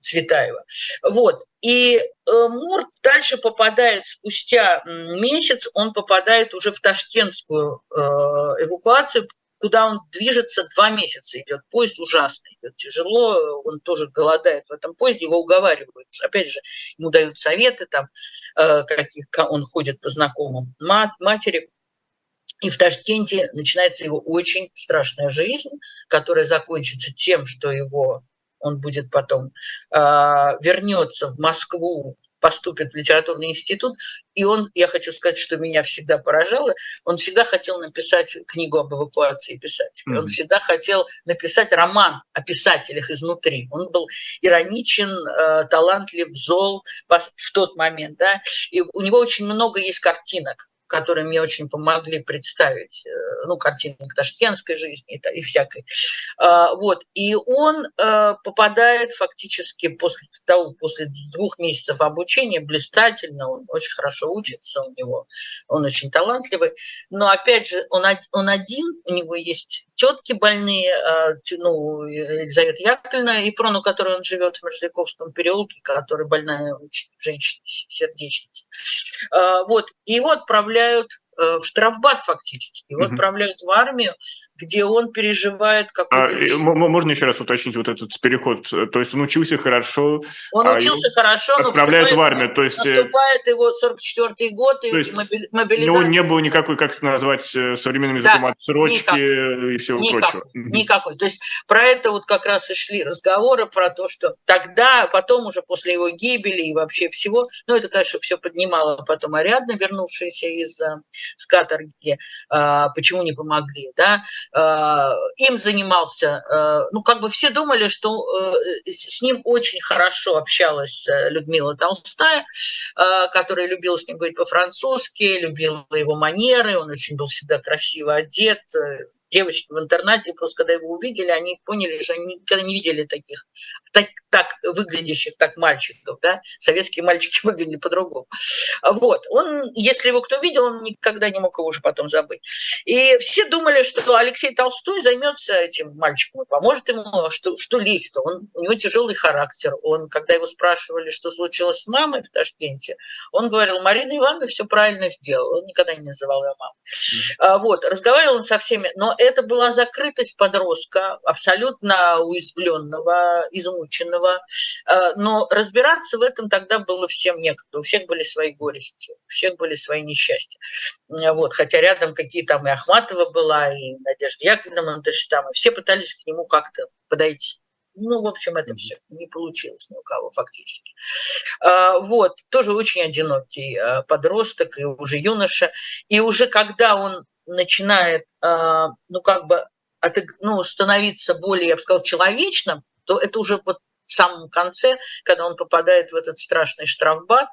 B: Цветаева. Вот. И э, Мур дальше попадает, спустя месяц, он попадает уже в ташкентскую э, эвакуацию, куда он движется два месяца идет. Поезд ужасный, идет тяжело, он тоже голодает в этом поезде, его уговаривают. Опять же, ему дают советы, там, э, каких он ходит по знакомым мат, матери. И в Ташкенте начинается его очень страшная жизнь, которая закончится тем, что его он будет потом э, вернется в Москву поступит в литературный институт, и он, я хочу сказать, что меня всегда поражало, он всегда хотел написать книгу об эвакуации писателей, mm-hmm. он всегда хотел написать роман о писателях изнутри. Он был ироничен, э, талантлив, зол в тот момент, да, и у него очень много есть картинок которые мне очень помогли представить, э, ну, картинок ташкентской жизни и, и всякой. А, вот. И он э, попадает фактически после того, после двух месяцев обучения блистательно, он очень хорошо учится у него, он очень талантливый, но опять же, он, он один, у него есть тетки больные, э, ну, Елизавета Яковлевна Ефрону, которой он живет в Мерзляковском переулке, которая больная женщина, сердечница. Вот, и его отправляют э, в штрафбат фактически. Его mm-hmm. отправляют в армию, где он переживает какой-то...
A: А, можно еще раз уточнить вот этот переход? То есть он учился хорошо...
B: Он а учился хорошо,
A: но отправляют в армию, то есть...
B: Э, наступает его 44-й год,
A: то есть мобилизация. У него не было никакой, как это назвать э, современным языком, да, отсрочки никакой, и всего никакой, прочего.
B: Никакой. То есть про это вот как раз и шли разговоры, про то, что тогда, потом уже после его гибели и вообще всего, ну это, конечно, все поднимало потом Ариадна, вернувшаяся из э, с каторги, а, почему не помогли, да, Э, им занимался, э, ну, как бы все думали, что э, с ним очень хорошо общалась Людмила Толстая, которая любила с ним говорить по-французски, любила его манеры, он очень был всегда красиво одет, девочки в интернате, просто когда его увидели, они поняли, что они никогда не видели таких, так, так выглядящих так мальчиков, да, советские мальчики выглядели по-другому. Вот, он, если его кто видел, он никогда не мог его уже потом забыть. И все думали, что Алексей Толстой займется этим мальчиком поможет ему, что, что лезть-то. Он, у него тяжелый характер. Он, когда его спрашивали, что случилось с мамой в Ташкенте, он говорил, Марина Ивановна все правильно сделала. Он никогда не называл ее мамой. Mm-hmm. Вот, разговаривал он со всеми, но это была закрытость подростка, абсолютно уязвленного, измученного. Э, но разбираться в этом тогда было всем некогда. У всех были свои горести, у всех были свои несчастья. Э, вот. Хотя рядом какие там и Ахматова была, и Надежда Яковлевна Мандельштам, и все пытались к нему как-то подойти. Ну, в общем, это все не получилось ни у кого фактически. Э, вот, тоже очень одинокий подросток и уже юноша. И уже когда он начинает, ну, как бы, ну, становиться более, я бы сказал, человечным, то это уже вот в самом конце, когда он попадает в этот страшный штрафбат,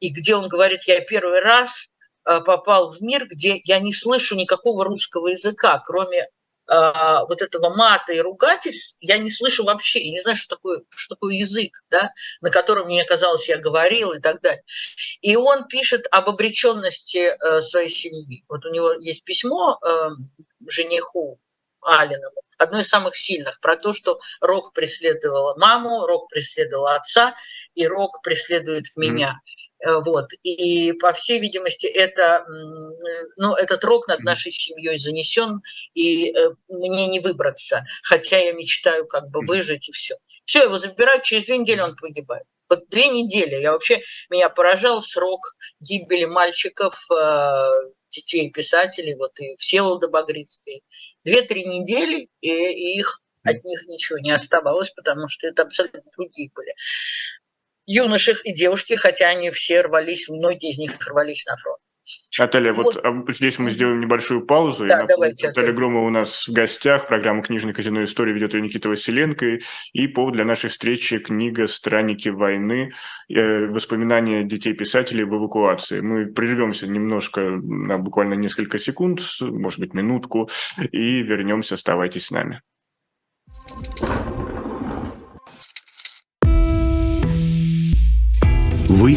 B: и где он говорит, я первый раз а, попал в мир, где я не слышу никакого русского языка, кроме а, вот этого мата и ругательств я не слышу вообще, я не знаю, что такое, что такое язык, да, на котором мне казалось, я говорил и так далее. И он пишет об обреченности э, своей семьи. Вот у него есть письмо э, жениху Алиному, одно из самых сильных, про то, что Рок преследовала маму, Рок преследовала отца, и Рок преследует меня. Mm. Вот. И, по всей видимости, это, ну, этот рок над нашей семьей занесен, и э, мне не выбраться, хотя я мечтаю как бы выжить и все. Все, его забирают, через две недели он погибает. Вот две недели. Я вообще, меня поражал срок гибели мальчиков, э, детей писателей, вот и Всеволода Багрицкой. Две-три недели, и, и их от них ничего не оставалось, потому что это абсолютно другие были юношек и девушки, хотя они все рвались, многие из них рвались на фронт.
A: Наталья, вот, вот здесь мы сделаем небольшую паузу.
B: Да, давайте.
A: Наталья Громова у нас в гостях. Программа «Книжный казино. История» ведет ее Никита Василенко. И повод для нашей встречи – книга «Странники войны. Э, воспоминания детей-писателей в эвакуации». Мы прервемся немножко на буквально несколько секунд, может быть, минутку, и вернемся. Оставайтесь с нами.
C: Вы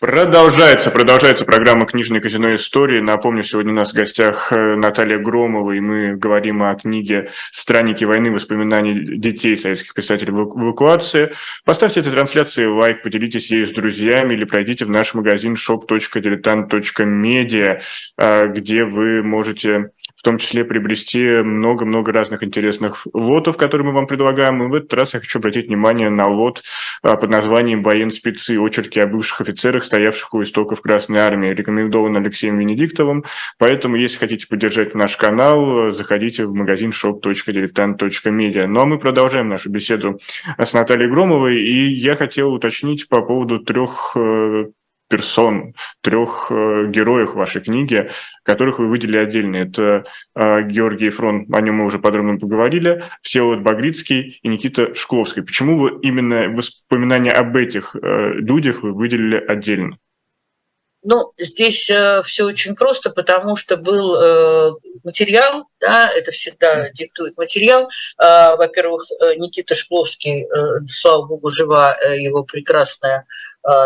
A: Продолжается, продолжается программа «Книжное казино истории». Напомню, сегодня у нас в гостях э, Наталья Громова, и мы говорим о книге «Странники войны. Воспоминания детей советских писателей в эвакуации». Поставьте этой трансляции лайк, поделитесь ею с друзьями или пройдите в наш магазин shop.diletant.media, э, где вы можете в том числе приобрести много-много разных интересных лотов, которые мы вам предлагаем. И в этот раз я хочу обратить внимание на лот а, под названием «Военспецы. Очерки о бывших офицерах, стоявших у истоков Красной Армии». Рекомендован Алексеем Венедиктовым. Поэтому, если хотите поддержать наш канал, заходите в магазин shop.diletant.media. Ну а мы продолжаем нашу беседу с Натальей Громовой. И я хотел уточнить по поводу трех э, персон, трех э, героев вашей книги, которых вы выделили отдельно. Это э, Георгий Фрон, о нем мы уже подробно поговорили, Всеволод Багрицкий и Никита Шкловский. Почему вы именно воспоминания об этих э, людях вы выделили отдельно?
B: Ну, здесь э, все очень просто, потому что был э, материал, да, это всегда диктует материал. Э, во-первых, Никита Шкловский, э, слава богу, жива э, его прекрасная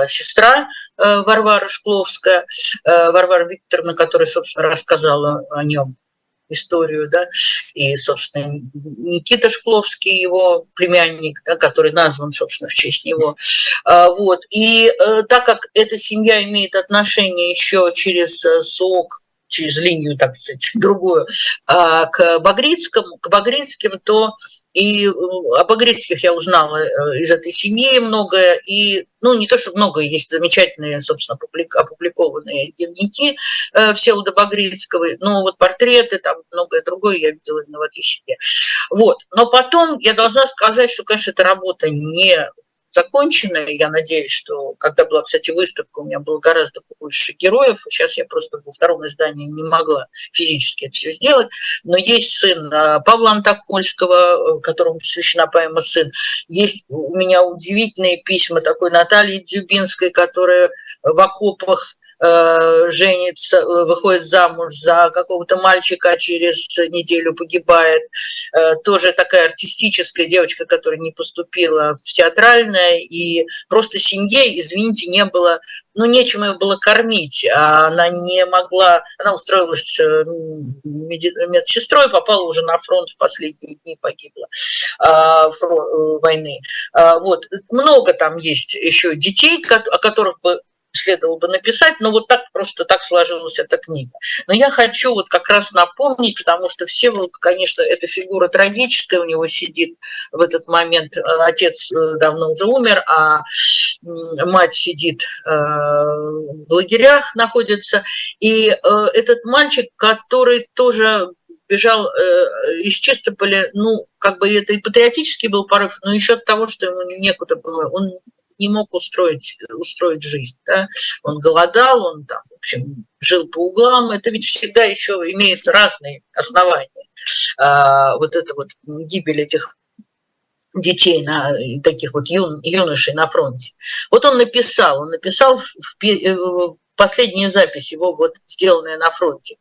B: сестра э, Варвара Шкловская, э, Варвара Викторовна, которая, собственно, рассказала о нем историю, да, и, собственно, Никита Шкловский, его племянник, да, который назван, собственно, в честь него, а, вот, и э, так как эта семья имеет отношение еще через э, СОК через линию, так сказать, другую, а, к Багрицкому, к Багрицким, то и э, о Багрицких я узнала э, из этой семьи многое, и, ну, не то, что многое, есть замечательные, собственно, опубликованные дневники э, Всеволода Багрицкого, но вот портреты, там многое другое я видела именно в этой семье. Вот. Но потом я должна сказать, что, конечно, эта работа не закончена. Я надеюсь, что когда была, кстати, выставка, у меня было гораздо больше героев. Сейчас я просто во втором издании не могла физически это все сделать. Но есть сын а, Павла Антокольского, которому посвящена поэма «Сын». Есть у меня удивительные письма такой Натальи Дзюбинской, которая в окопах Э, женится, э, выходит замуж за какого-то мальчика, а через неделю погибает. Э, тоже такая артистическая девочка, которая не поступила в театральное, и просто семье, извините, не было, ну, нечем ее было кормить. А она не могла, она устроилась медсестрой, попала уже на фронт в последние дни, погибла войны. Вот. Много там есть еще детей, о которых бы следовало бы написать, но вот так просто так сложилась эта книга. Но я хочу вот как раз напомнить, потому что все, конечно, эта фигура трагическая, у него сидит в этот момент, э, отец э, давно уже умер, а мать сидит э, в лагерях, находится, и этот мальчик, который тоже бежал из Чистополя, ну, как бы это и патриотический был порыв, но еще от того, что ему некуда было. Он не мог устроить, устроить жизнь. Да? Он голодал, он там, в общем, жил по углам. Это ведь всегда еще имеет разные основания. А, вот это вот гибель этих детей, на, таких вот юн, юношей на фронте. Вот он написал, он написал в, в, э, в последнюю запись его, вот сделанная на фронте.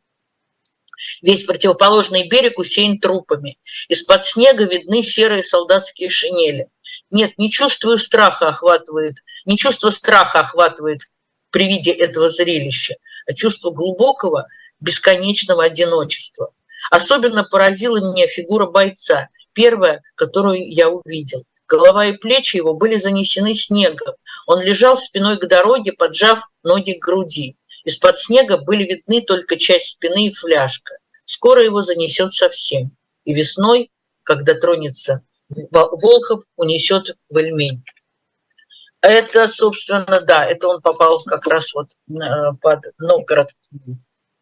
B: Весь противоположный берег усеян трупами. Из-под снега видны серые солдатские шинели. Нет, не чувствую страха охватывает, не чувство страха охватывает при виде этого зрелища, а чувство глубокого, бесконечного одиночества. Особенно поразила меня фигура бойца, первая, которую я увидел. Голова и плечи его были занесены снегом. Он лежал спиной к дороге, поджав ноги к груди. Из-под снега были видны только часть спины и фляжка. Скоро его занесет совсем. И весной, когда тронется Волхов унесет в Эльмень. Это, собственно, да, это он попал как раз вот э, под Новгород.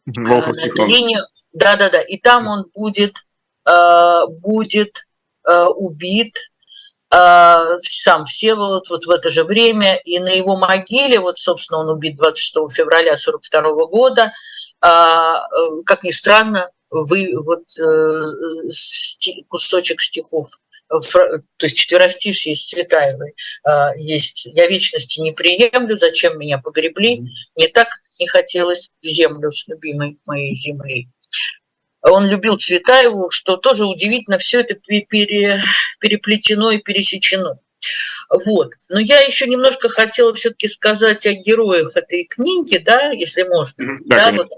B: Волхов, на эту линию. Да, да, да. И там он будет, э, будет э, убит сам Всеволод вот в это же время, и на его могиле, вот, собственно, он убит 26 февраля 42 года, как ни странно, вы, вот кусочек стихов то есть четверостишье из Цветаевой а, есть «Я вечности не приемлю, зачем меня погребли, не так не хотелось в землю с любимой моей земли». Он любил Цветаеву, что тоже удивительно, все это пере, переплетено и пересечено. Вот. Но я еще немножко хотела все-таки сказать о героях этой книги, да, если можно. Да, да, вот.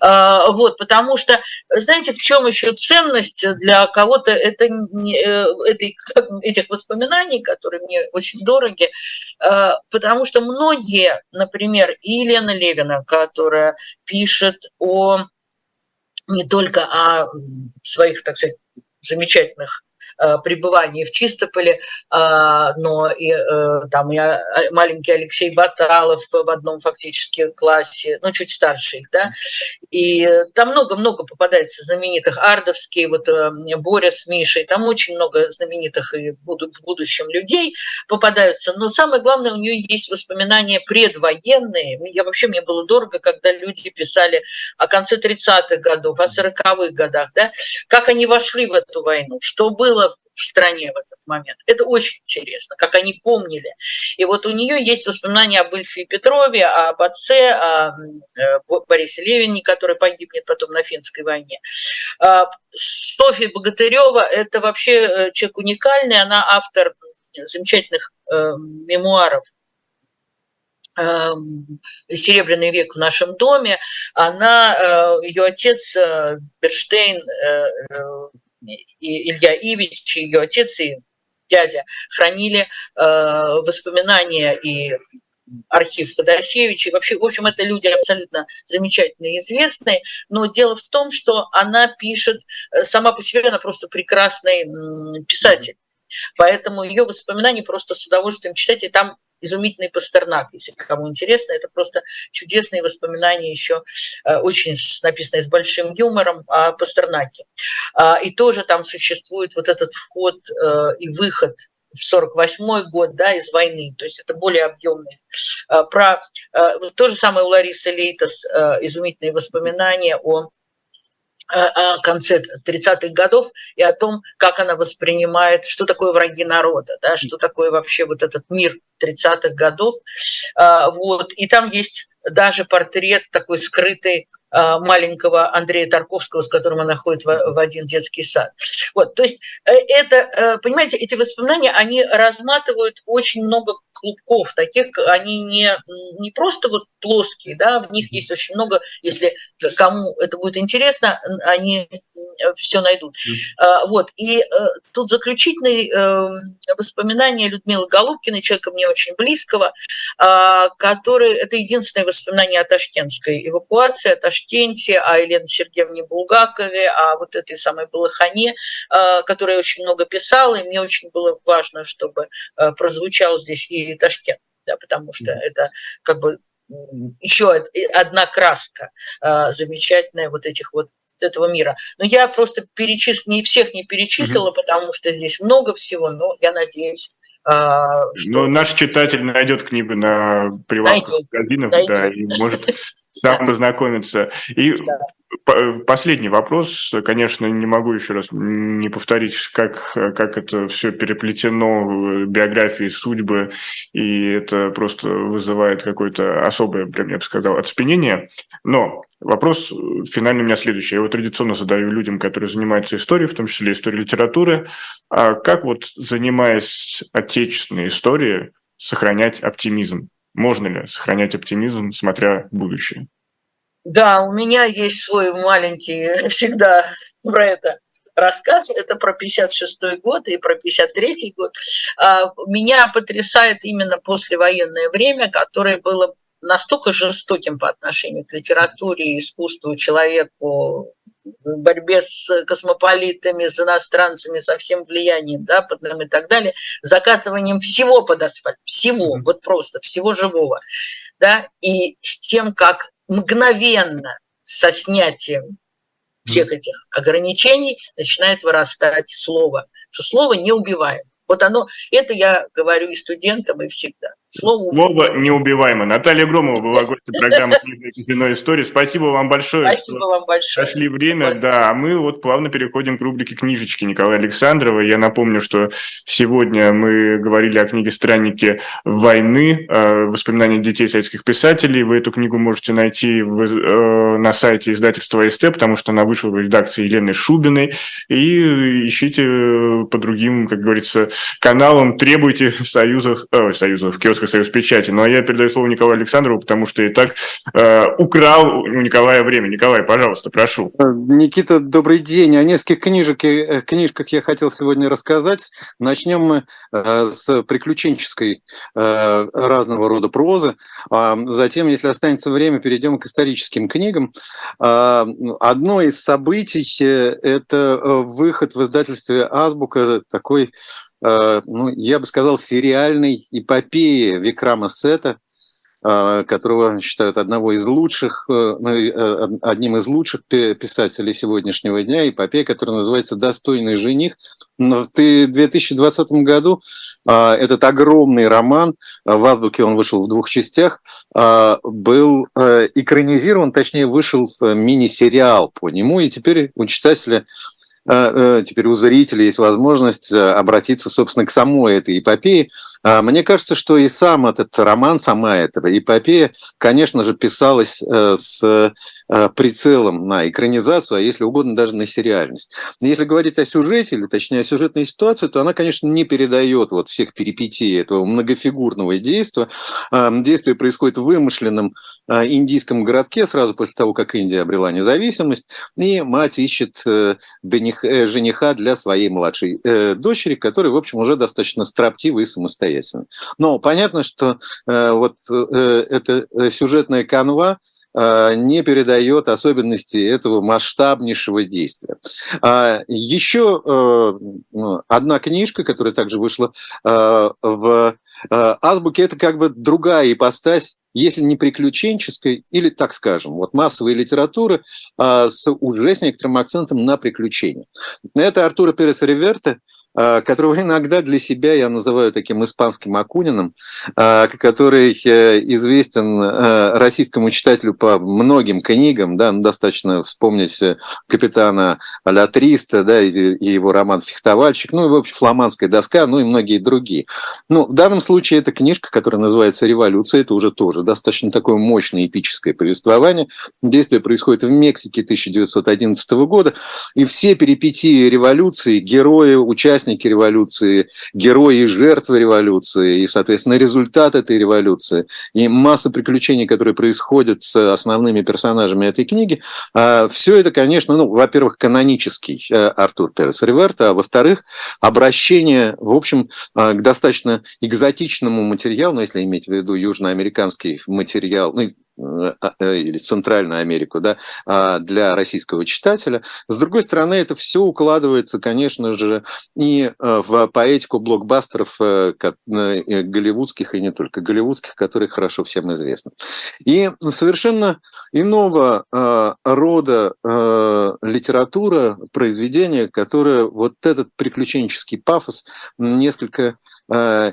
B: Вот, потому что, знаете, в чем еще ценность для кого-то это, э, этой, этих воспоминаний, которые мне очень дороги, а, потому что многие, например, и Елена Левина, которая пишет о не только о своих, так сказать, замечательных Э, пребывания в Чистополе, а, но и э, там и маленький Алексей Баталов в одном фактически классе, ну, чуть старше их, да, и там много-много попадается знаменитых, Ардовский, вот э, Боря с Мишей, там очень много знаменитых и будут в будущем людей попадаются, но самое главное, у нее есть воспоминания предвоенные, я вообще, мне было дорого, когда люди писали о конце 30-х годов, о 40-х годах, да, как они вошли в эту войну, что было в стране в этот момент. Это очень интересно, как они помнили. И вот у нее есть воспоминания об Ильфе Петрове, об отце, о э, Борисе Левине, который погибнет потом на финской войне. А, Софья Богатырева – это вообще э, человек уникальный, она автор замечательных э, мемуаров эм, Серебряный век в нашем доме, она, ее отец Берштейн и Илья Ивич, ее отец и дядя хранили э, воспоминания и архив Ходосевича. И вообще, в общем, это люди абсолютно замечательные, известные. Но дело в том, что она пишет, э, сама по себе она просто прекрасный писатель. Поэтому ее воспоминания просто с удовольствием читать. И там изумительный Пастернак, если кому интересно. Это просто чудесные воспоминания еще, э, очень написанные с большим юмором о Пастернаке. А, и тоже там существует вот этот вход э, и выход в 48 год, да, из войны, то есть это более объемный. А, про то же самое у Ларисы Лейтас э, изумительные воспоминания о конце 30-х годов и о том, как она воспринимает, что такое враги народа, да, что такое вообще вот этот мир 30-х годов. А, вот. И там есть даже портрет такой скрытый маленького Андрея Тарковского, с которым она ходит в один детский сад. Вот, то есть э, это, э, понимаете, эти воспоминания, они разматывают очень много клубков, таких они не, не просто вот плоские, да, в них есть очень много, если кому это будет интересно, они все найдут. Mm. Вот, и э, тут заключительные эм, воспоминания Людмилы Голубкиной, человека мне очень близкого, а, который, это единственное воспоминание о ташкентской эвакуации, о Ташкенте, о Елене Сергеевне Булгакове, о вот этой самой Балахане, а, которая очень много писала, и мне очень было важно, чтобы э, прозвучал здесь и Ташкент, да, потому что это как бы еще одна краска э, замечательная вот этих вот этого мира. Но я просто перечис... не всех не перечислила, mm потому что здесь много всего, но я надеюсь,
A: а, что... Ну, наш читатель найдет книгу на прилавках магазинов, да, и может сам познакомиться. И последний вопрос, конечно, не могу еще раз не повторить, как, как это все переплетено биографии, судьбы, и это просто вызывает какое-то особое, я бы сказал, оцепенение. Но Вопрос финальный у меня следующий. Я его традиционно задаю людям, которые занимаются историей, в том числе историей литературы. А как вот, занимаясь отечественной историей, сохранять оптимизм? Можно ли сохранять оптимизм, смотря в будущее?
B: Да, у меня есть свой маленький всегда про это рассказ. Это про 56 год и про 53 год. А, меня потрясает именно послевоенное время, которое было настолько жестоким по отношению к литературе, искусству, человеку, борьбе с космополитами, с иностранцами, со всем влиянием западным и так далее, закатыванием всего под асфальт, всего, вот просто всего живого, да, и с тем, как мгновенно со снятием всех этих ограничений начинает вырастать слово, что слово не убиваем. Вот оно, это я говорю и студентам, и всегда.
A: Слово, Слово неубиваемо. Наталья Громова была гостем программы «Книжная история». Спасибо вам большое.
B: Спасибо вам большое.
A: Нашли время, Спасибо. да. А мы вот плавно переходим к рубрике «Книжечки» Николая Александрова. Я напомню, что сегодня мы говорили о книге «Странники войны. Воспоминания детей советских писателей». Вы эту книгу можете найти э, на сайте издательства СТ, потому что она вышла в редакции Елены Шубиной. И ищите по другим, как говорится, каналам, требуйте в союзах, э, союзах, в киосках Советский Союз печати. Ну я передаю слово Николаю Александрову, потому что и так э, украл у Николая время. Николай, пожалуйста, прошу.
D: Э, Никита, добрый день. О нескольких книжек, э, книжках я хотел сегодня рассказать. Начнем мы э, с приключенческой разного рода прозы. А затем, если останется время, перейдем к историческим книгам. Одно из событий – это выход в издательстве «Азбука» такой ну, я бы сказал, сериальной эпопеи Викрама Сета, э, которого считают одного из лучших, э, ну, одним из лучших писателей сегодняшнего дня, эпопея, которая называется «Достойный жених». В 2020 году этот огромный роман, в Азбуке он вышел в двух частях, был экранизирован, точнее, вышел мини-сериал по нему, и теперь у читателя Э, э, теперь у зрителей есть возможность э, обратиться, собственно, к самой этой эпопее. А, мне кажется, что и сам этот роман, сама эта эпопея, конечно же, писалась с прицелом на экранизацию, а если угодно, даже на сериальность. Если говорить о сюжете, или точнее о сюжетной ситуации, то она, конечно, не передает вот всех перипетий этого многофигурного действия. А, действие происходит в вымышленном индийском городке сразу после того, как Индия обрела независимость, и мать ищет жениха для своей младшей дочери, который, в общем, уже достаточно строптивый и самостоятельный. Но понятно, что вот эта сюжетная канва, Э, не передает особенности этого масштабнейшего действия. А еще э, ну, одна книжка, которая также вышла э, в Азбуке, это как бы другая ипостась если не приключенческой, или, так скажем, вот массовой литературы с уже с некоторым акцентом на приключения. Это Артура Перес Риверте, а, которого иногда для себя я называю таким испанским Акуниным, а, который э, известен э, российскому читателю по многим книгам, да, ну, достаточно вспомнить э, капитана Ля Триста, да, и его роман «Фехтовальщик», ну и, в общем, «Фламандская доска», ну и многие другие. Ну, в данном случае это книжка, которая называется «Революция», это уже тоже достаточно такое мощное эпическое повествование. Действие происходит в Мексике 1911 года, и все перипетии революции, герои, участники участники революции, герои и жертвы революции, и, соответственно, результат этой революции, и масса приключений, которые происходят с основными персонажами этой книги, а, все это, конечно, ну, во-первых, канонический э, Артур Перес Риверта, а во-вторых, обращение, в общем, а, к достаточно экзотичному материалу, ну, если иметь в виду южноамериканский материал, ну, Э, э, или Центральную Америку, да, а, для российского читателя. С другой стороны, это все укладывается, конечно же, и э, в поэтику блокбастеров голливудских и не только голливудских, которые хорошо всем известны. И совершенно иного рода литература, произведение, которое вот этот приключенческий пафос несколько Э,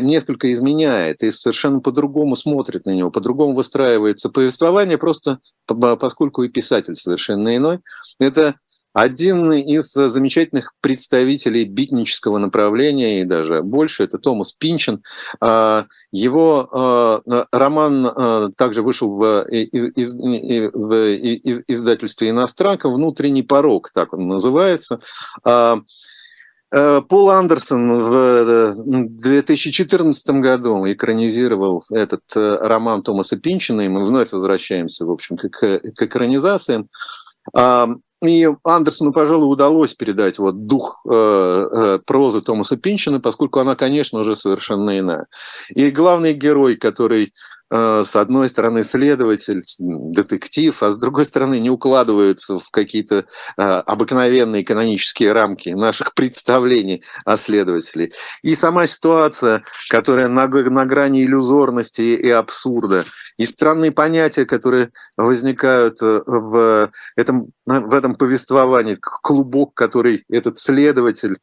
D: несколько изменяет и совершенно по-другому смотрит на него, по-другому выстраивается повествование, просто поскольку и писатель совершенно иной. Это один из замечательных представителей битнического направления, и даже больше, это Томас Пинчен. А, его э, роман э, также вышел в, в издательстве «Иностранка», «Внутренний порог», так он называется. Э, Пол Андерсон в 2014 э, году экранизировал этот э, роман Томаса Пинчина, и мы вновь возвращаемся, в общем, к, к экранизациям. А, и Андерсону, пожалуй, удалось передать вот дух прозы Томаса Пинчина, поскольку она, конечно, уже совершенно иная. И главный герой, который с одной стороны, следователь, детектив, а с другой стороны, не укладываются в какие-то э, обыкновенные канонические рамки наших представлений о следователе. И сама ситуация, которая на, на грани иллюзорности и абсурда, и странные понятия, которые возникают э, в этом, в этом повествовании, клубок, который этот следователь,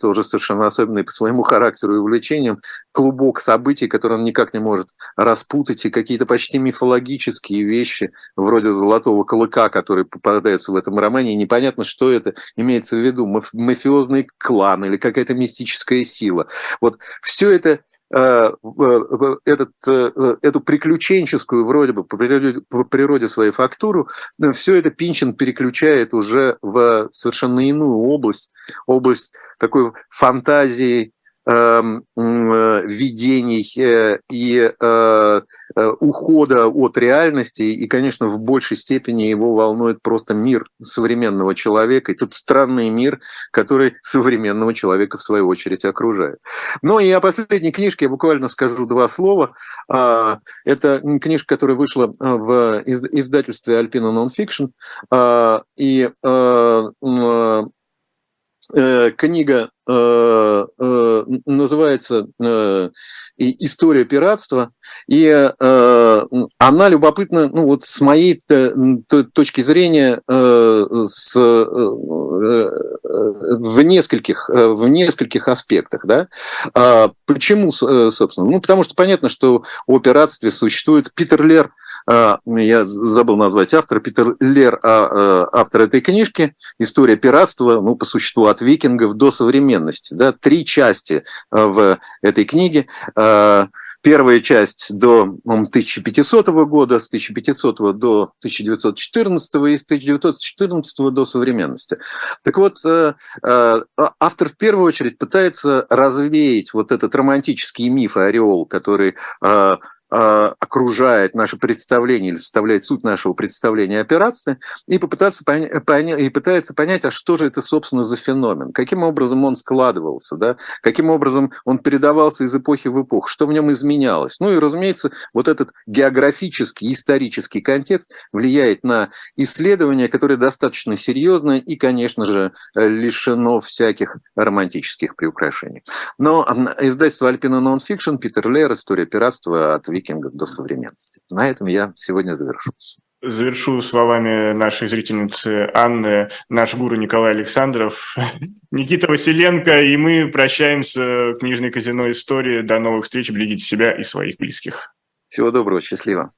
D: тоже совершенно особенный по своему характеру и увлечениям, клубок событий, который он никак не может распутать, путать и какие-то почти мифологические вещи, вроде золотого клыка, который попадается в этом романе, и непонятно, что это имеется в виду, мафиозный клан или какая-то мистическая сила. Вот все это э, этот, э, эту приключенческую вроде бы по природе, своей фактуру, все это Пинчин переключает уже в совершенно иную область, область такой фантазии э, видений э, и э, ухода от реальности, и, конечно, в большей степени его волнует просто мир современного человека, и тот странный мир, который современного человека, в свою очередь, окружает. Ну и о последней книжке я буквально скажу два слова. А, это книжка, которая вышла в издательстве Alpina Nonfiction, а, и Э, книга э, э, называется «История пиратства», и она любопытна, ну вот с моей точки зрения, с, в, нескольких, в нескольких аспектах. Да? А почему, собственно? Ну, потому что понятно, что о пиратстве существует Питер Лер – я забыл назвать автора, Питер Лер, а, а, автор этой книжки, «История пиратства», ну, по существу, от викингов до современности. Да, три части в этой книге. Первая часть до 1500 года, с 1500 до 1914 и с 1914 до современности. Так вот, автор в первую очередь пытается развеять вот этот романтический миф ореол, который а, окружает наше представление или составляет суть нашего представления о пиратстве, и, попытаться поня- и пытается понять, а что же это, собственно, за феномен, каким образом он складывался, да? каким образом он передавался из эпохи в эпоху, что в нем изменялось. Ну и, разумеется, вот этот географический, исторический контекст влияет на исследование, которое достаточно серьезное и, конечно же, лишено всяких романтических приукрашений. Но издательство Alpina Nonfiction, Питер Лер, «История пиратства» от викингов до современности. На этом я сегодня завершу.
A: Завершу словами нашей зрительницы Анны, наш гуру Николай Александров, Никита Василенко, и мы прощаемся. Книжный казино истории. До новых встреч. Берегите себя и своих близких.
D: Всего доброго. Счастливо.